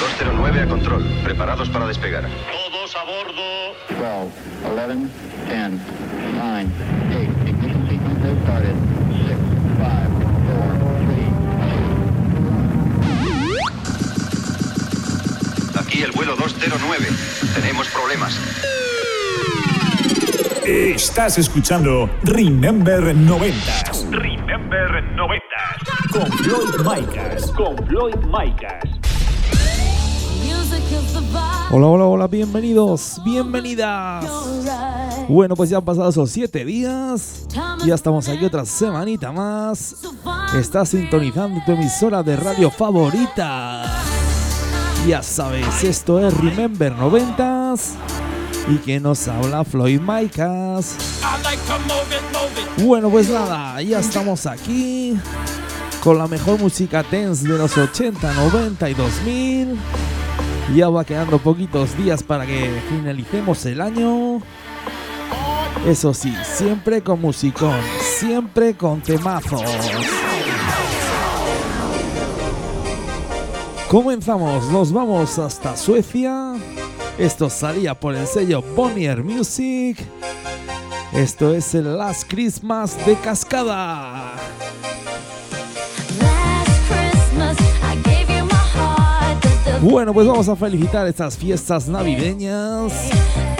209 a control, preparados para despegar. Todos a bordo. 12, 11, 10, 9, 8, ignition sequence has started. Aquí el vuelo 209. Tenemos problemas. Estás escuchando Remember 90 Remember 90. con Floyd Micas. Con Floyd Micas. Hola, hola, hola, bienvenidos, bienvenidas. Bueno, pues ya han pasado esos siete días. Ya estamos aquí otra semanita más. Estás sintonizando tu emisora de radio favorita. Ya sabes, esto es Remember 90s. Y que nos habla Floyd Micas. Bueno, pues nada, ya estamos aquí con la mejor música dance de los 80, 90 y 2000. Ya va quedando poquitos días para que finalicemos el año. Eso sí, siempre con musicón, siempre con temazos. Comenzamos, nos vamos hasta Suecia. Esto salía por el sello Bonnier Music. Esto es el Last Christmas de Cascada. Bueno, pues vamos a felicitar estas fiestas navideñas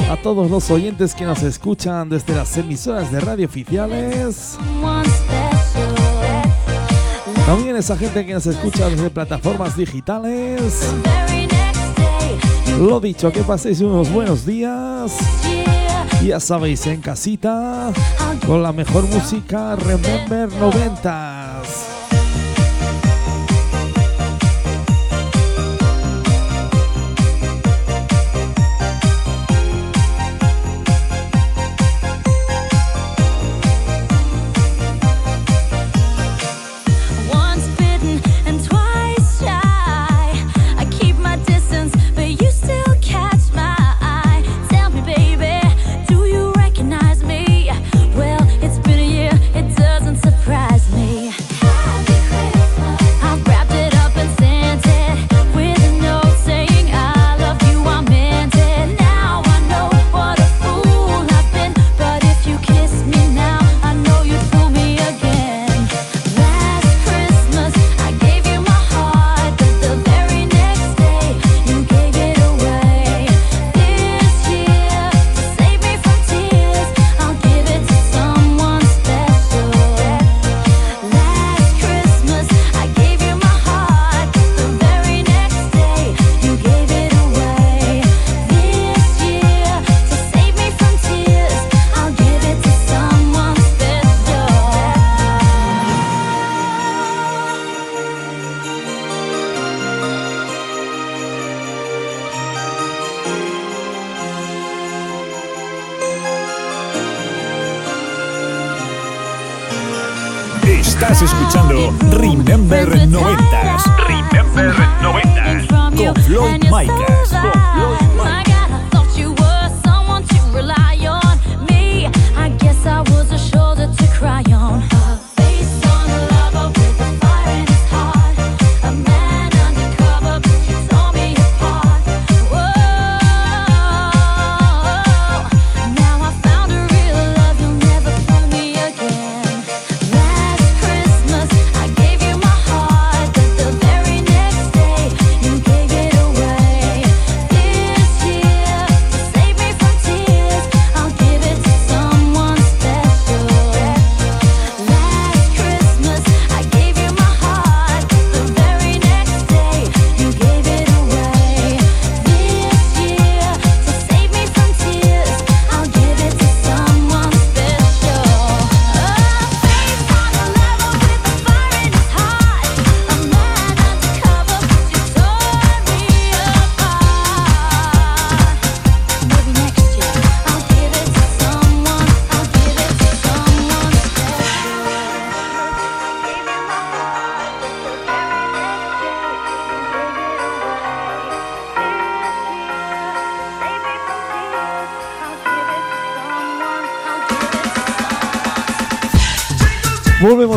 a todos los oyentes que nos escuchan desde las emisoras de radio oficiales. También esa gente que nos escucha desde plataformas digitales. Lo dicho, que paséis unos buenos días. Ya sabéis, en casita, con la mejor música Remember 90s.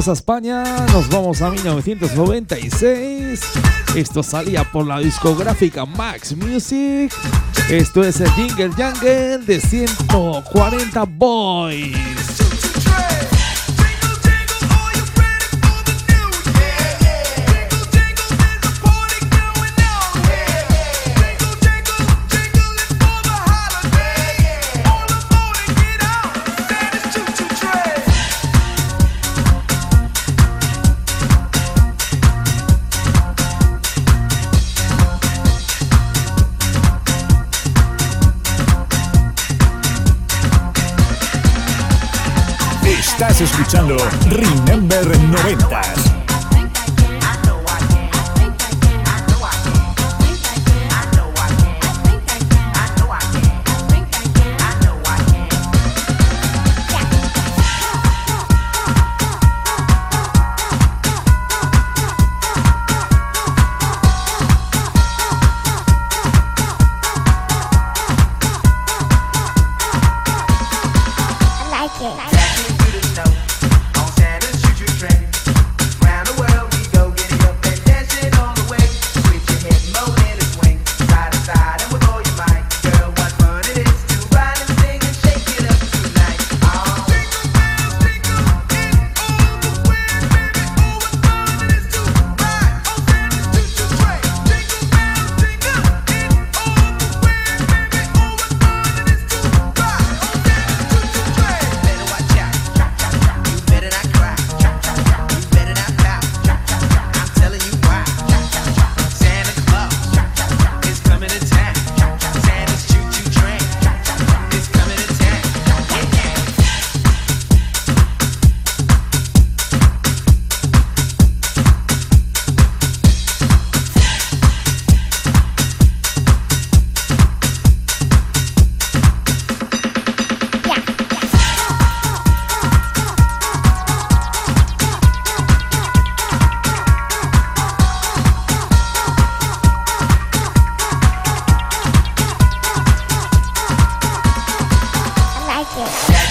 Volvemos a España, nos vamos a 1996. Esto salía por la discográfica Max Music. Esto es el Jingle Jangle de 140 Boys. Escuchando Remember 90s.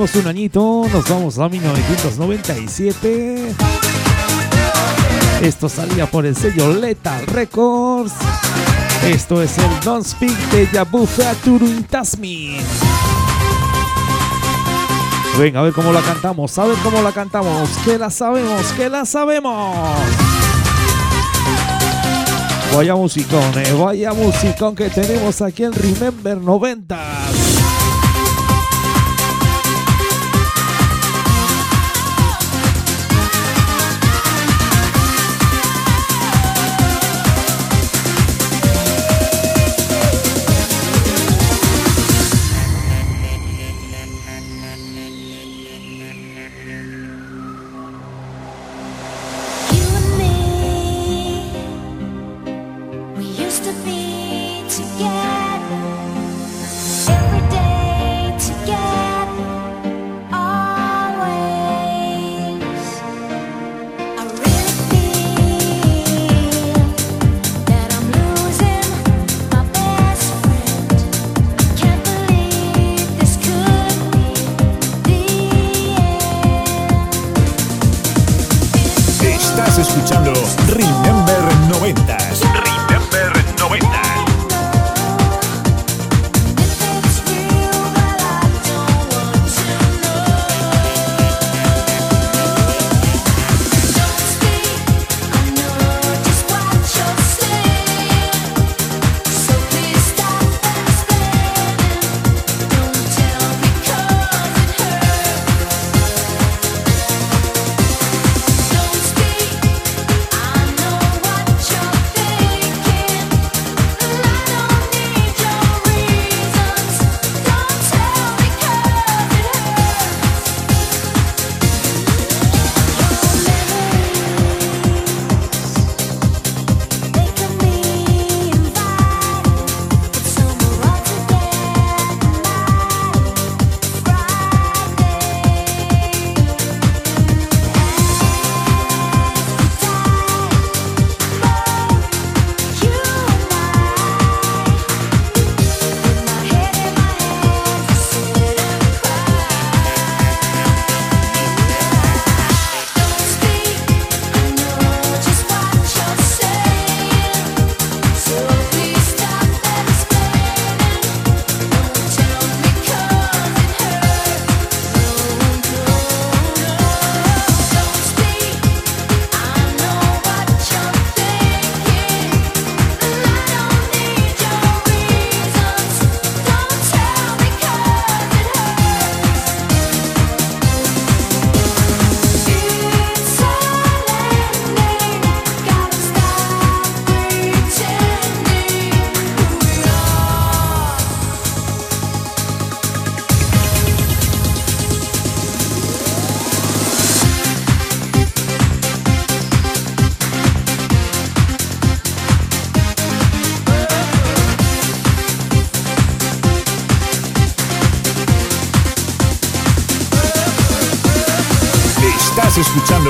Un añito, nos vamos a 1997. Esto salía por el sello Lethal Records. Esto es el Don't Speak de Yabu Featuring Tasmin. Venga, a ver cómo la cantamos, a ver cómo la cantamos. Que la sabemos, que la sabemos. Vaya musicón, eh, vaya musicón que tenemos aquí en Remember 90. Escuchando Remember 90s. Remember 90s.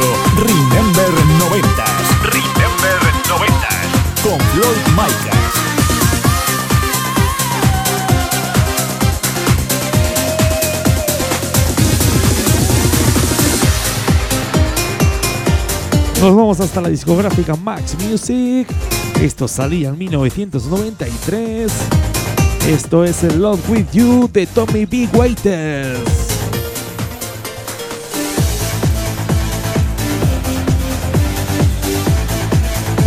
Escuchando Remember 90s Remember 90s. con Floyd Micas. Nos vamos hasta la discográfica Max Music. Esto salía en 1993. Esto es el Love With You de Tommy B. Waiters.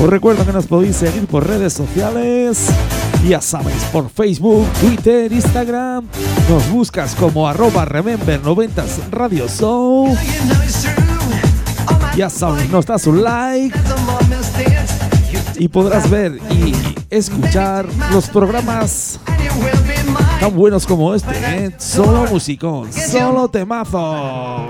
Os recuerdo que nos podéis seguir por redes sociales. Ya sabéis, por Facebook, Twitter, Instagram. Nos buscas como arroba Remember 90s Radio Show. Ya sabes, nos das un like y podrás ver y escuchar los programas tan buenos como este. ¿eh? Solo musicón, solo temazo.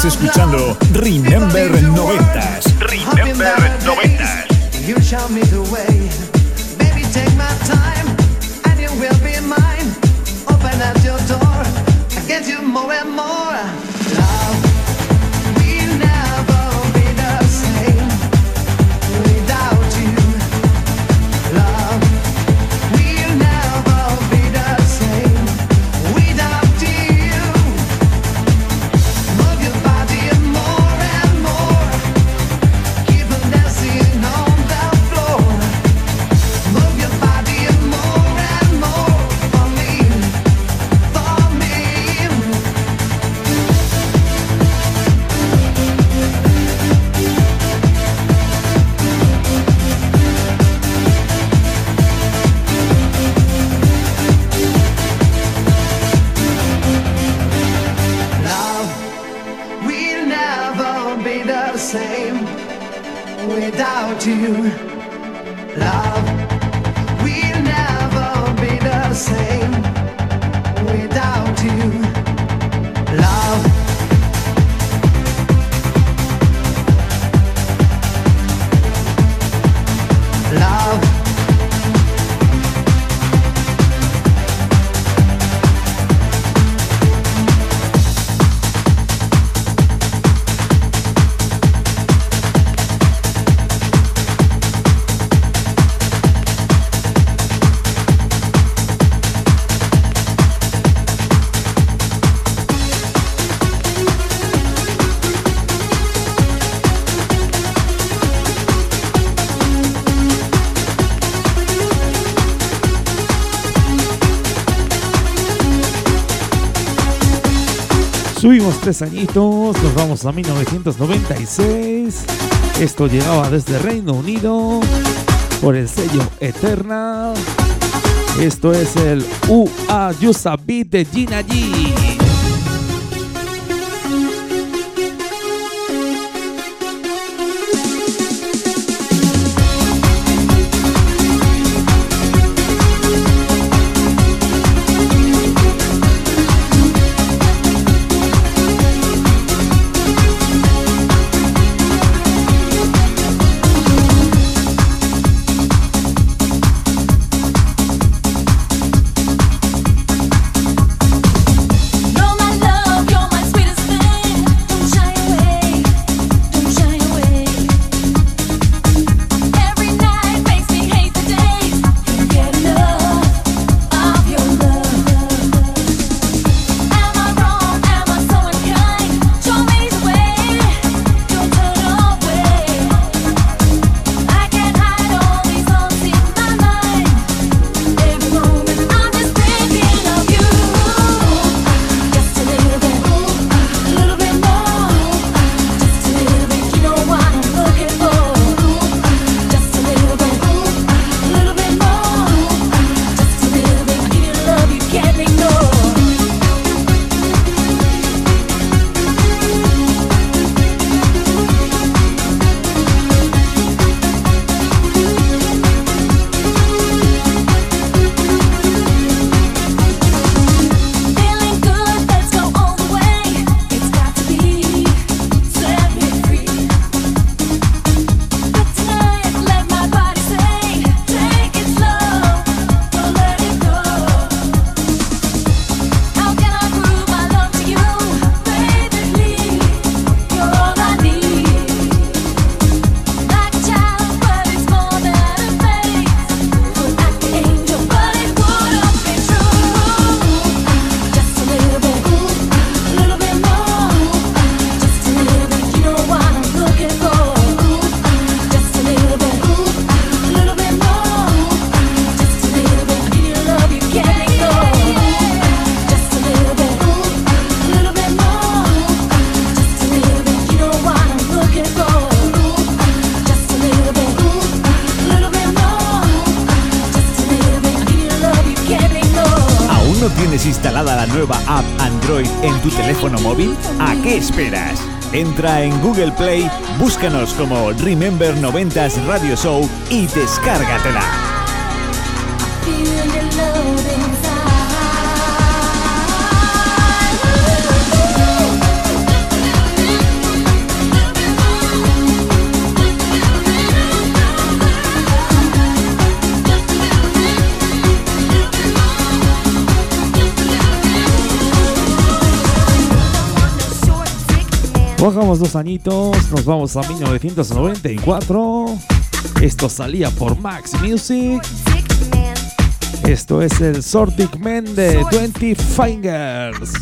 Estás escuchando Remember 90s Remember 90s. Subimos tres añitos, nos vamos a 1996. Esto llegaba desde Reino Unido por el sello Eternal. Esto es el UA Yusa Beat de Gina G. Entra en Google Play, búscanos como Remember 90s Radio Show y descárgatela. Bajamos dos añitos, nos vamos a 1994. Esto salía por Max Music. Esto es el Sortic Man de 20 Fingers.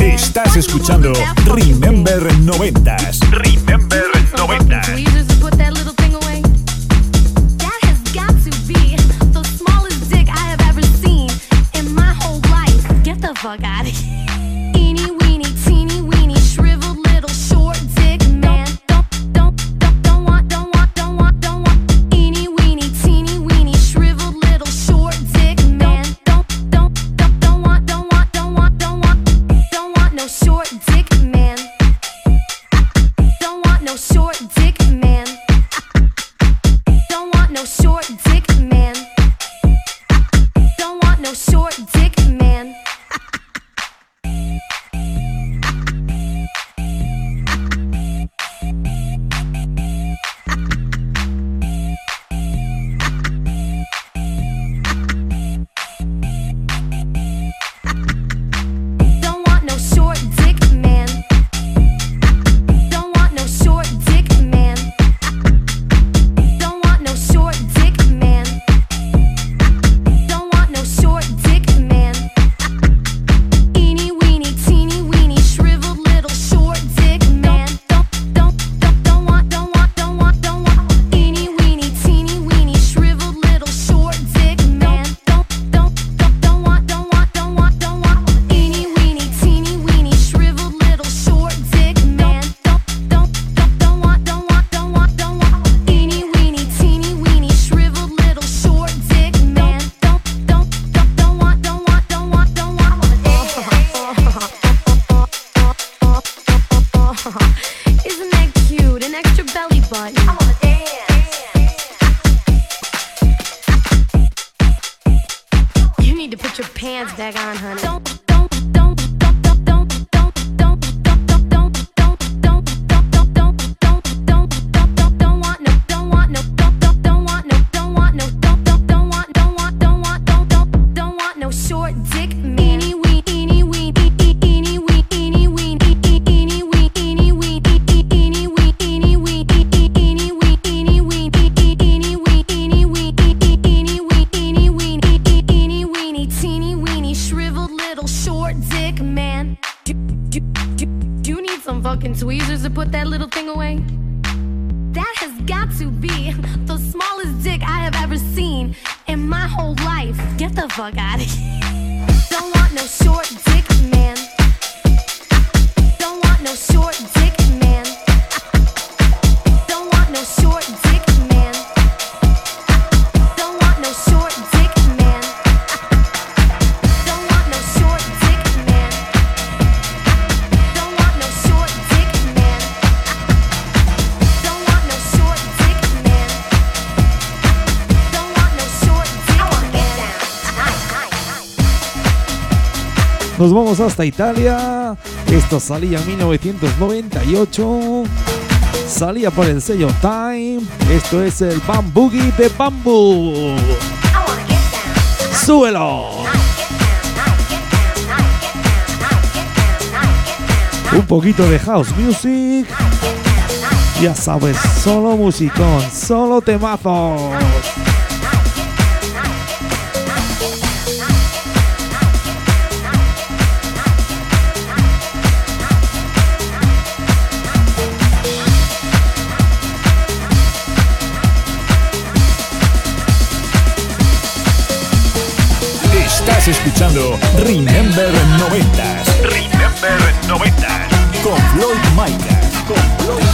Estás escuchando Remember 90s. vamos hasta Italia. Esto salía en 1998. Salía por el sello Time. Esto es el Bambugi de Bamboo. ¡Súbelo! Un poquito de house music. Ya sabes, solo musicón, solo temazos. Escuchando Remember 90s. Remember 90s. Con Floyd Micas. Con Floyd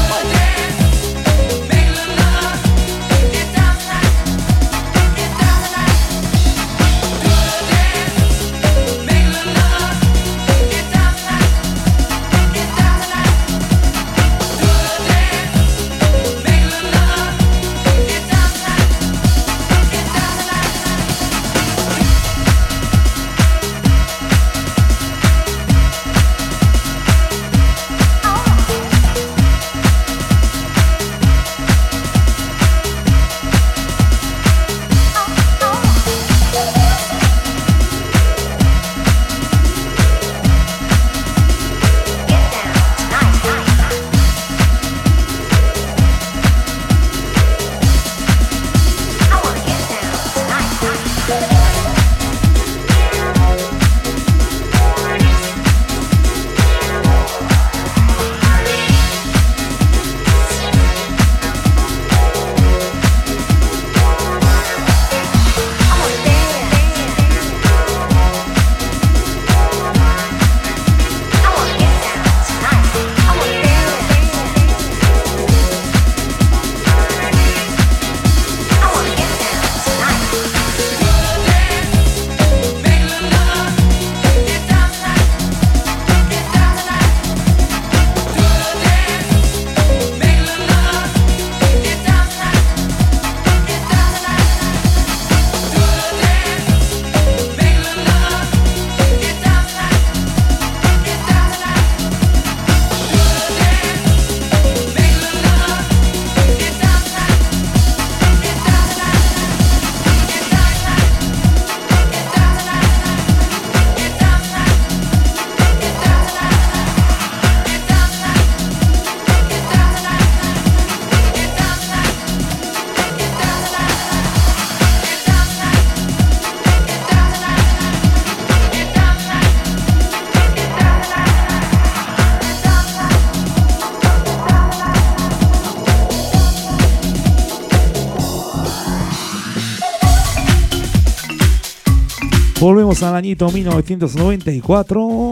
Volvemos al añito 1994.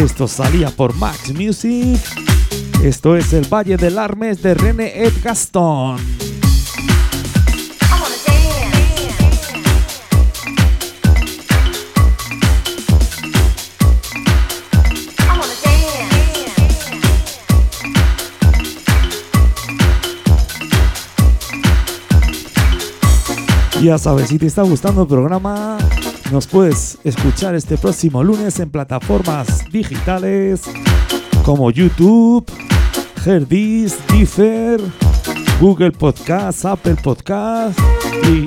Esto salía por Max Music. Esto es el Valle del Armes de René Ed Gaston. Ya sabes, si te está gustando el programa, nos puedes escuchar este próximo lunes en plataformas digitales como YouTube, Herdis, Differ, Google Podcast, Apple Podcast y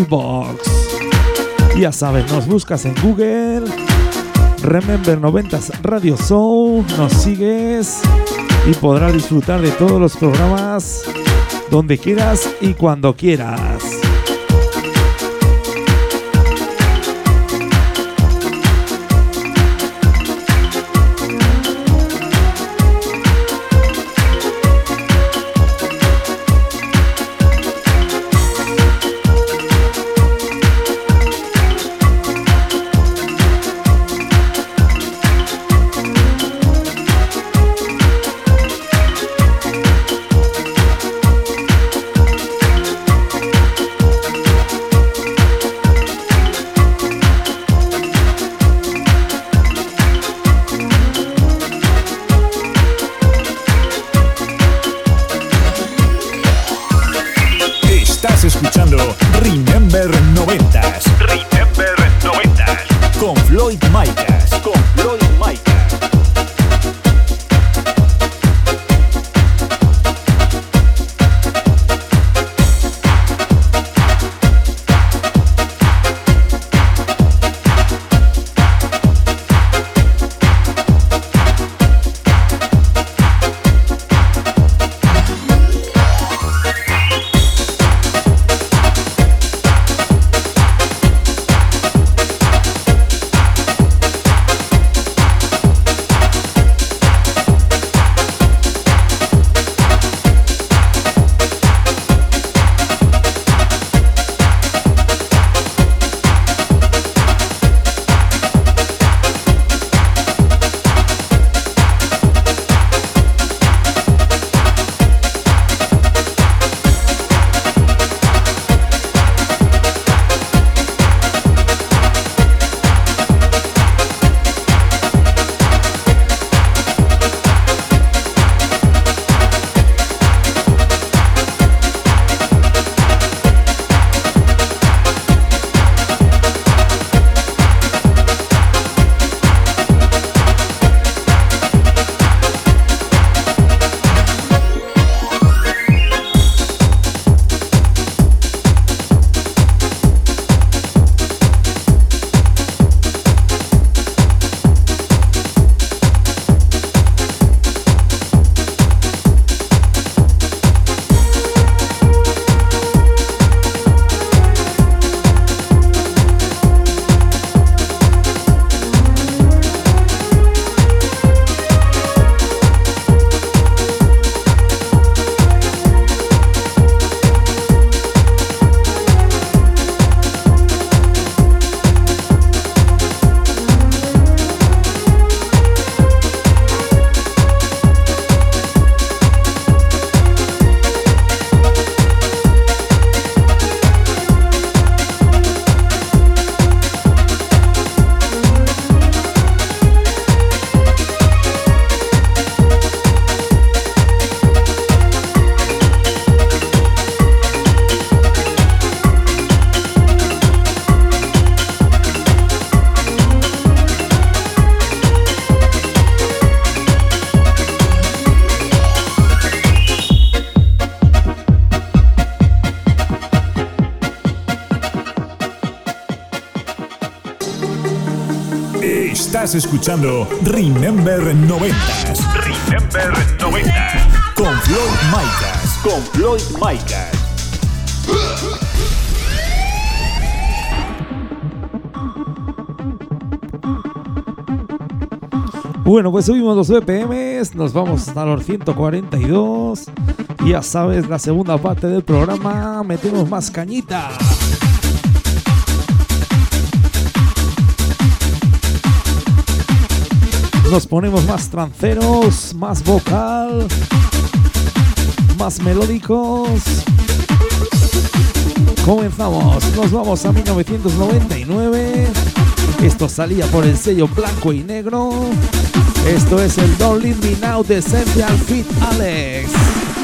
iBox. Ya sabes, nos buscas en Google, Remember 90s Radio Show, nos sigues y podrás disfrutar de todos los programas donde quieras y cuando quieras. Estás escuchando Remember 90 Remember 90 Con Floyd Micas. Con Floyd Micas. Bueno, pues subimos los BPMs, nos vamos hasta los 142. y Ya sabes, la segunda parte del programa, metemos más cañita. nos ponemos más tranceros, más vocal, más melódicos. Comenzamos, nos vamos a 1999. Esto salía por el sello blanco y negro. Esto es el Don't Leave Me Now de Central Fit Alex.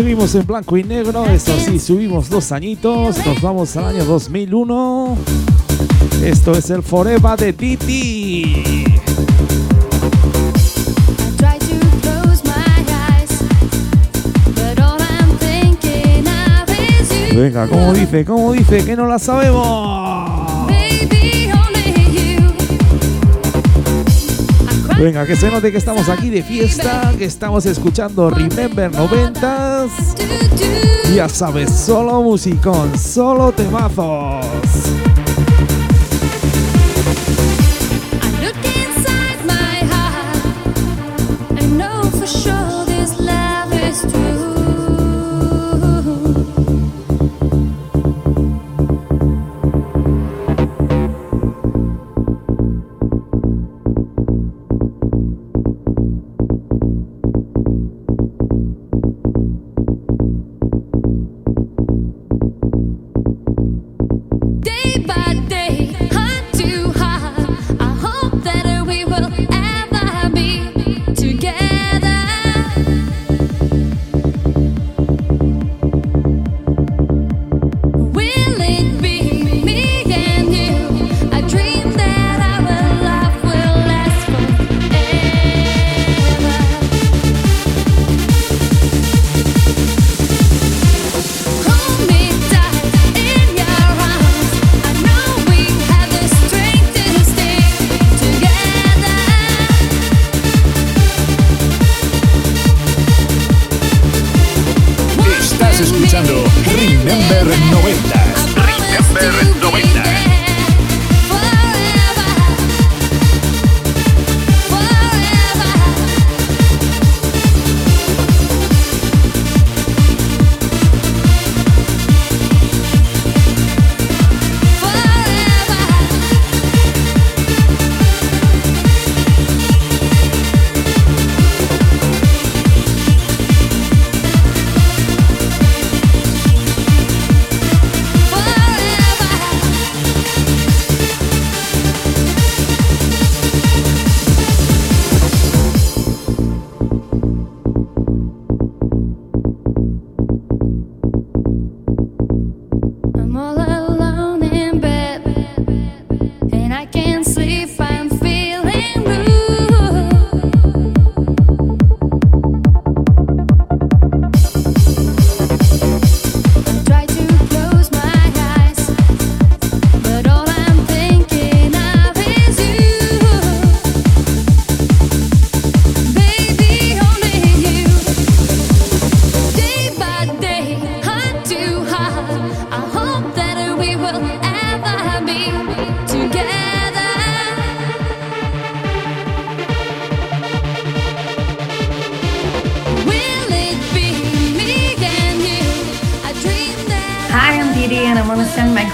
Seguimos en blanco y negro, eso sí, subimos dos añitos, nos vamos al año 2001. Esto es el Forever de Titi. Venga, como dice, como dice, que no la sabemos. Venga, que se note que estamos aquí de fiesta, que estamos escuchando Remember 90s. Ya sabes, solo musicón, solo temazos.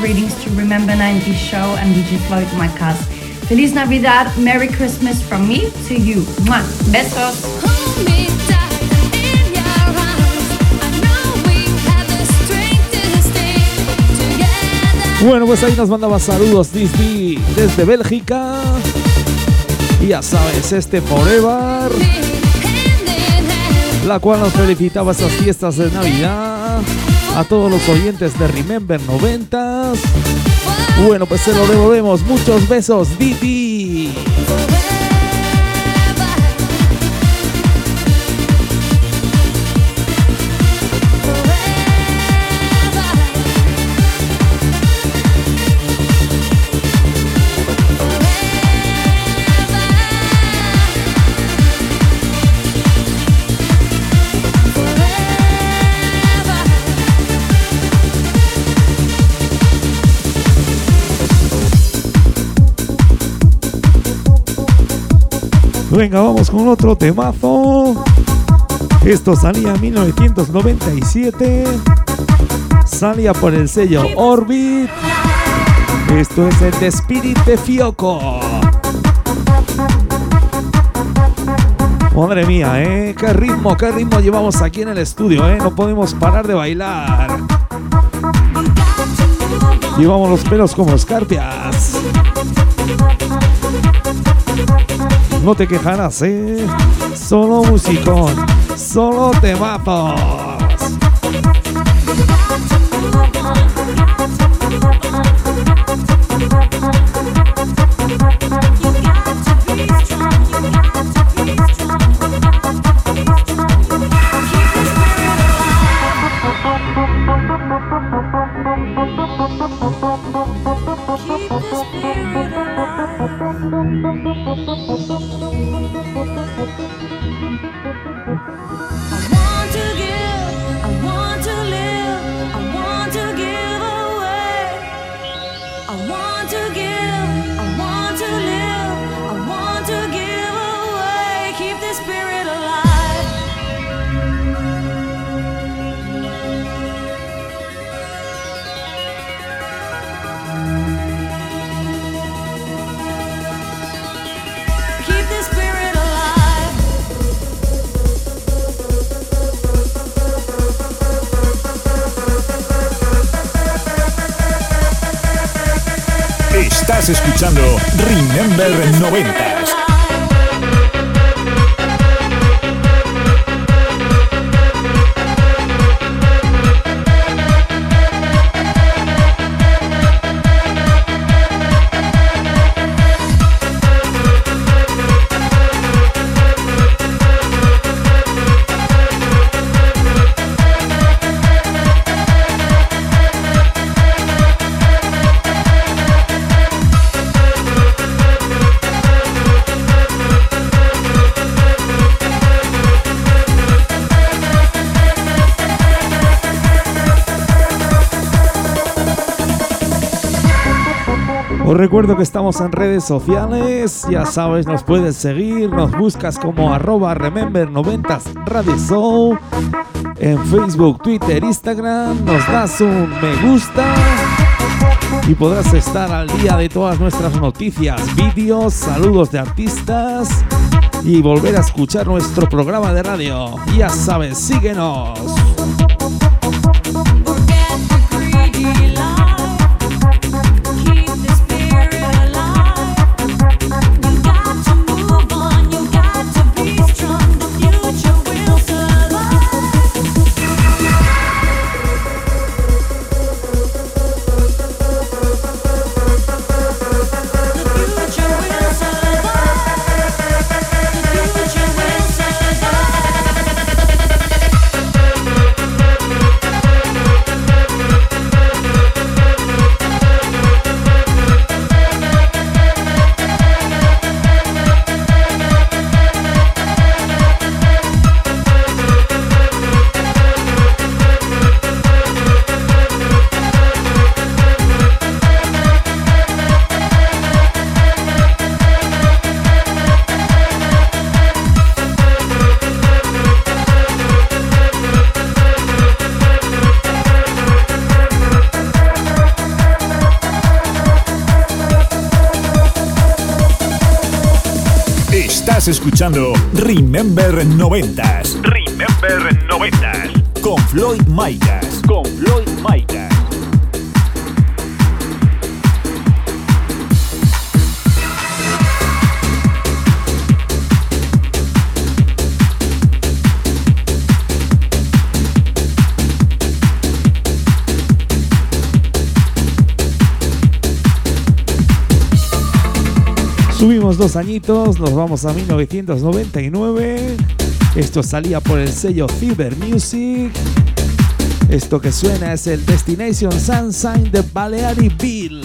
Greetings to Remember 90 Show and DJ Floyd, my cast. Feliz Navidad, Merry Christmas from me to you. Mwah. Besos. Bueno, pues ahí nos mandaba saludos Disney desde Bélgica. Y ya sabes, este Forever, la cual nos felicitaba estas fiestas de Navidad. A todos los oyentes de Remember 90s. Bueno, pues se lo devolvemos. Muchos besos, Didi. Venga, vamos con otro temazo. Esto salía en 1997. Salía por el sello Orbit. Esto es el de Spirit de Fioco. Madre mía, ¿eh? Qué ritmo, qué ritmo llevamos aquí en el estudio, ¿eh? No podemos parar de bailar. Llevamos los pelos como escarpias. no te quejarás, ¿eh? Solo musicón, solo temazos. 90. Recuerdo que estamos en redes sociales, ya sabes, nos puedes seguir, nos buscas como arroba remember 90 Radio en Facebook, Twitter, Instagram, nos das un me gusta y podrás estar al día de todas nuestras noticias, vídeos, saludos de artistas y volver a escuchar nuestro programa de radio. Ya sabes, síguenos. Estás escuchando Remember 90s. Remember 90s. Con Floyd Micas. Con Floyd Micas. Subimos dos añitos, nos vamos a 1999. Esto salía por el sello Fever Music. Esto que suena es el Destination Sunshine de Balearic Bill.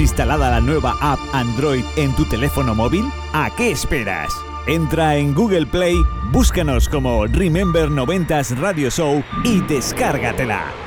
Instalada la nueva app Android en tu teléfono móvil? ¿A qué esperas? Entra en Google Play, búscanos como Remember 90s Radio Show y descárgatela.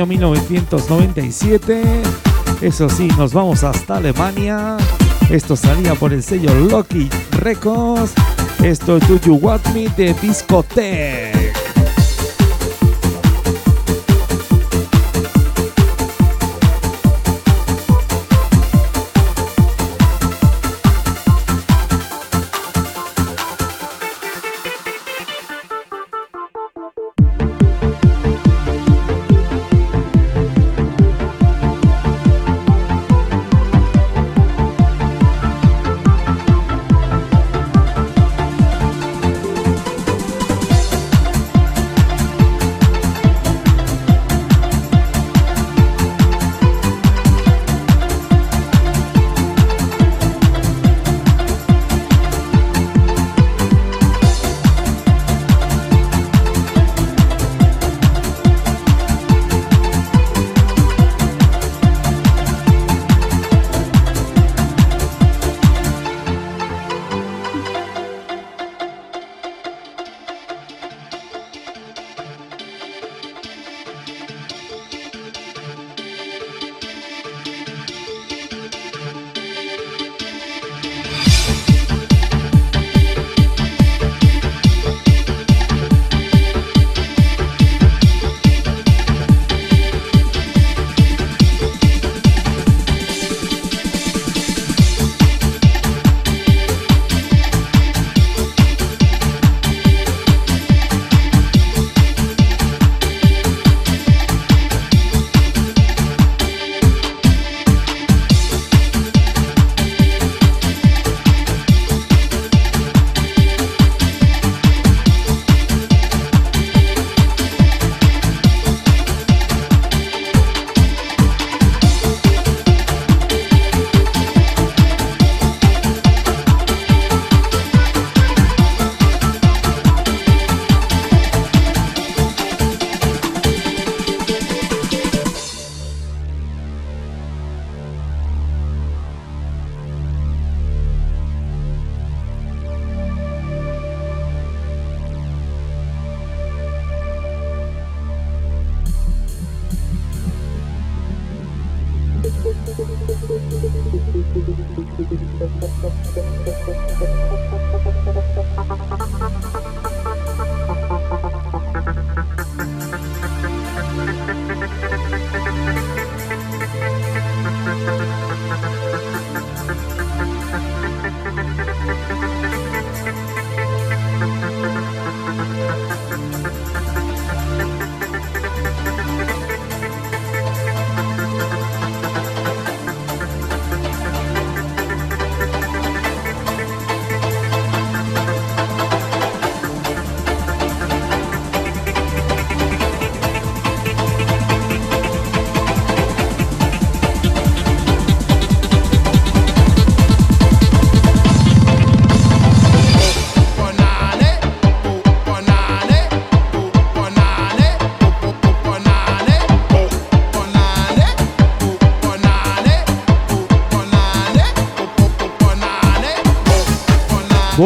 Año 1997. Eso sí, nos vamos hasta Alemania. Esto salía por el sello Lucky Records. Esto es Do You Want Me de Discotech.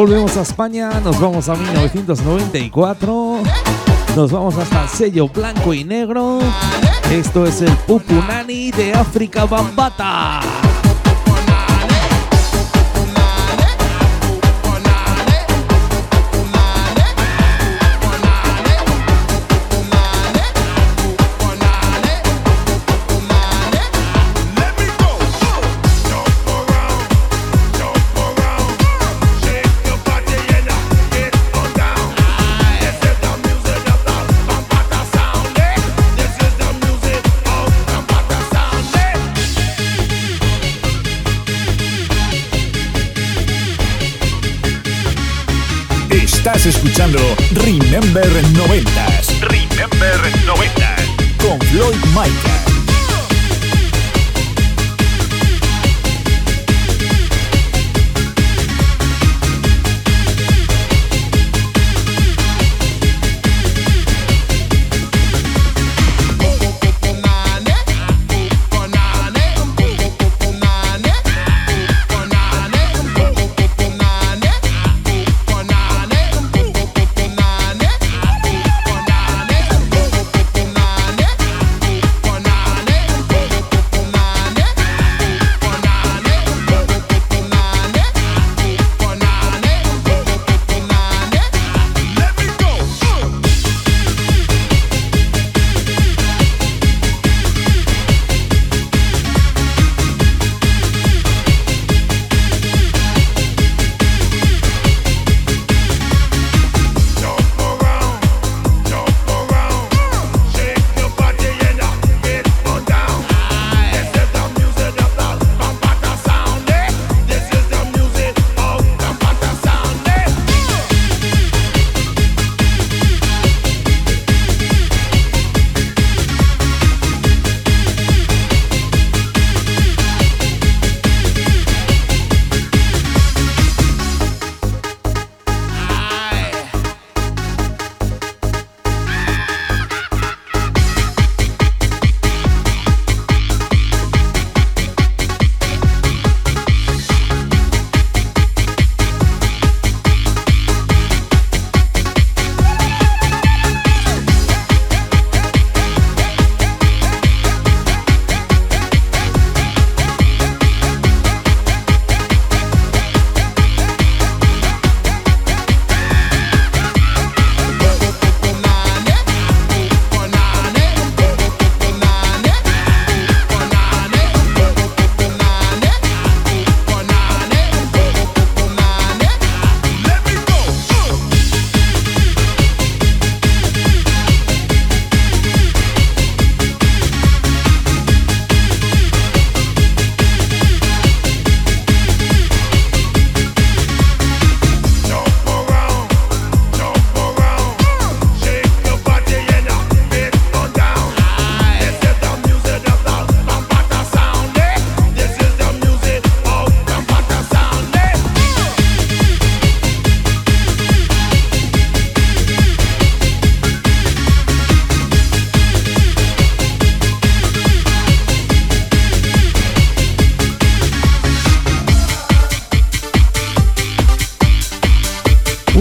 Volvemos a España, nos vamos a 1994. Nos vamos hasta el sello blanco y negro. Esto es el Pupunani de África Bambata. Estás escuchando Remember 90s. Remember 90s. Con Floyd Micah.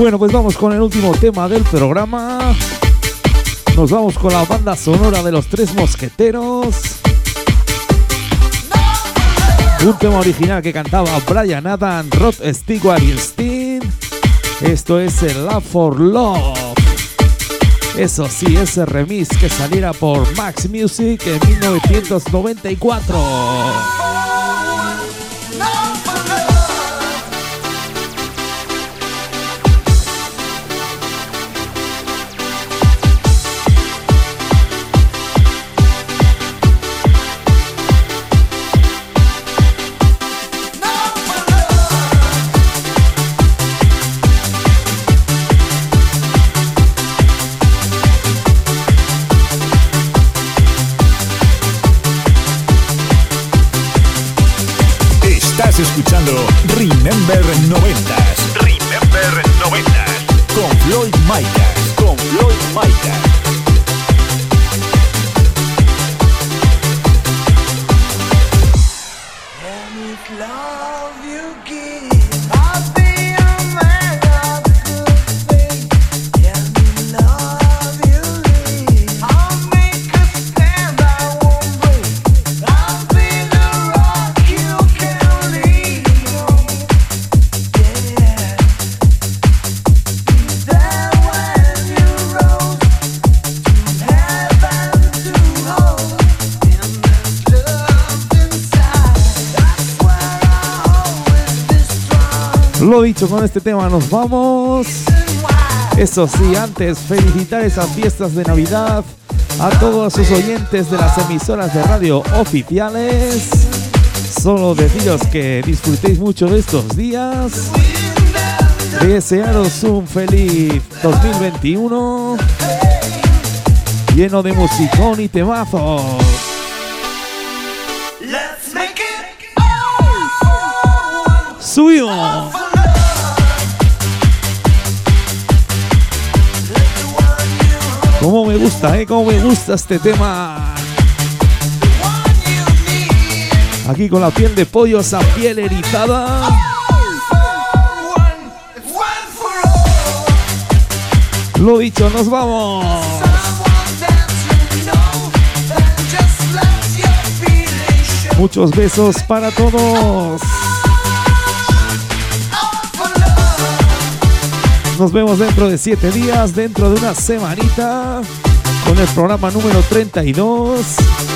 Bueno, pues vamos con el último tema del programa. Nos vamos con la banda sonora de los tres mosqueteros. Un tema original que cantaba Brian Adam, Rod Stewart y Steen. Esto es el Love for Love. Eso sí, ese remix que saliera por Max Music en 1994. You give, Lo dicho, con este tema nos vamos. Eso sí, antes felicitar esas fiestas de Navidad a todos sus oyentes de las emisoras de radio oficiales. Solo deciros que disfrutéis mucho de estos días. Desearos un feliz 2021 lleno de musicón y temazos. Suyo. Cómo me gusta, eh, cómo me gusta este tema. Aquí con la piel de pollo, esa piel erizada. Lo dicho, nos vamos. Muchos besos para todos. Nos vemos dentro de siete días, dentro de una semanita, con el programa número 32.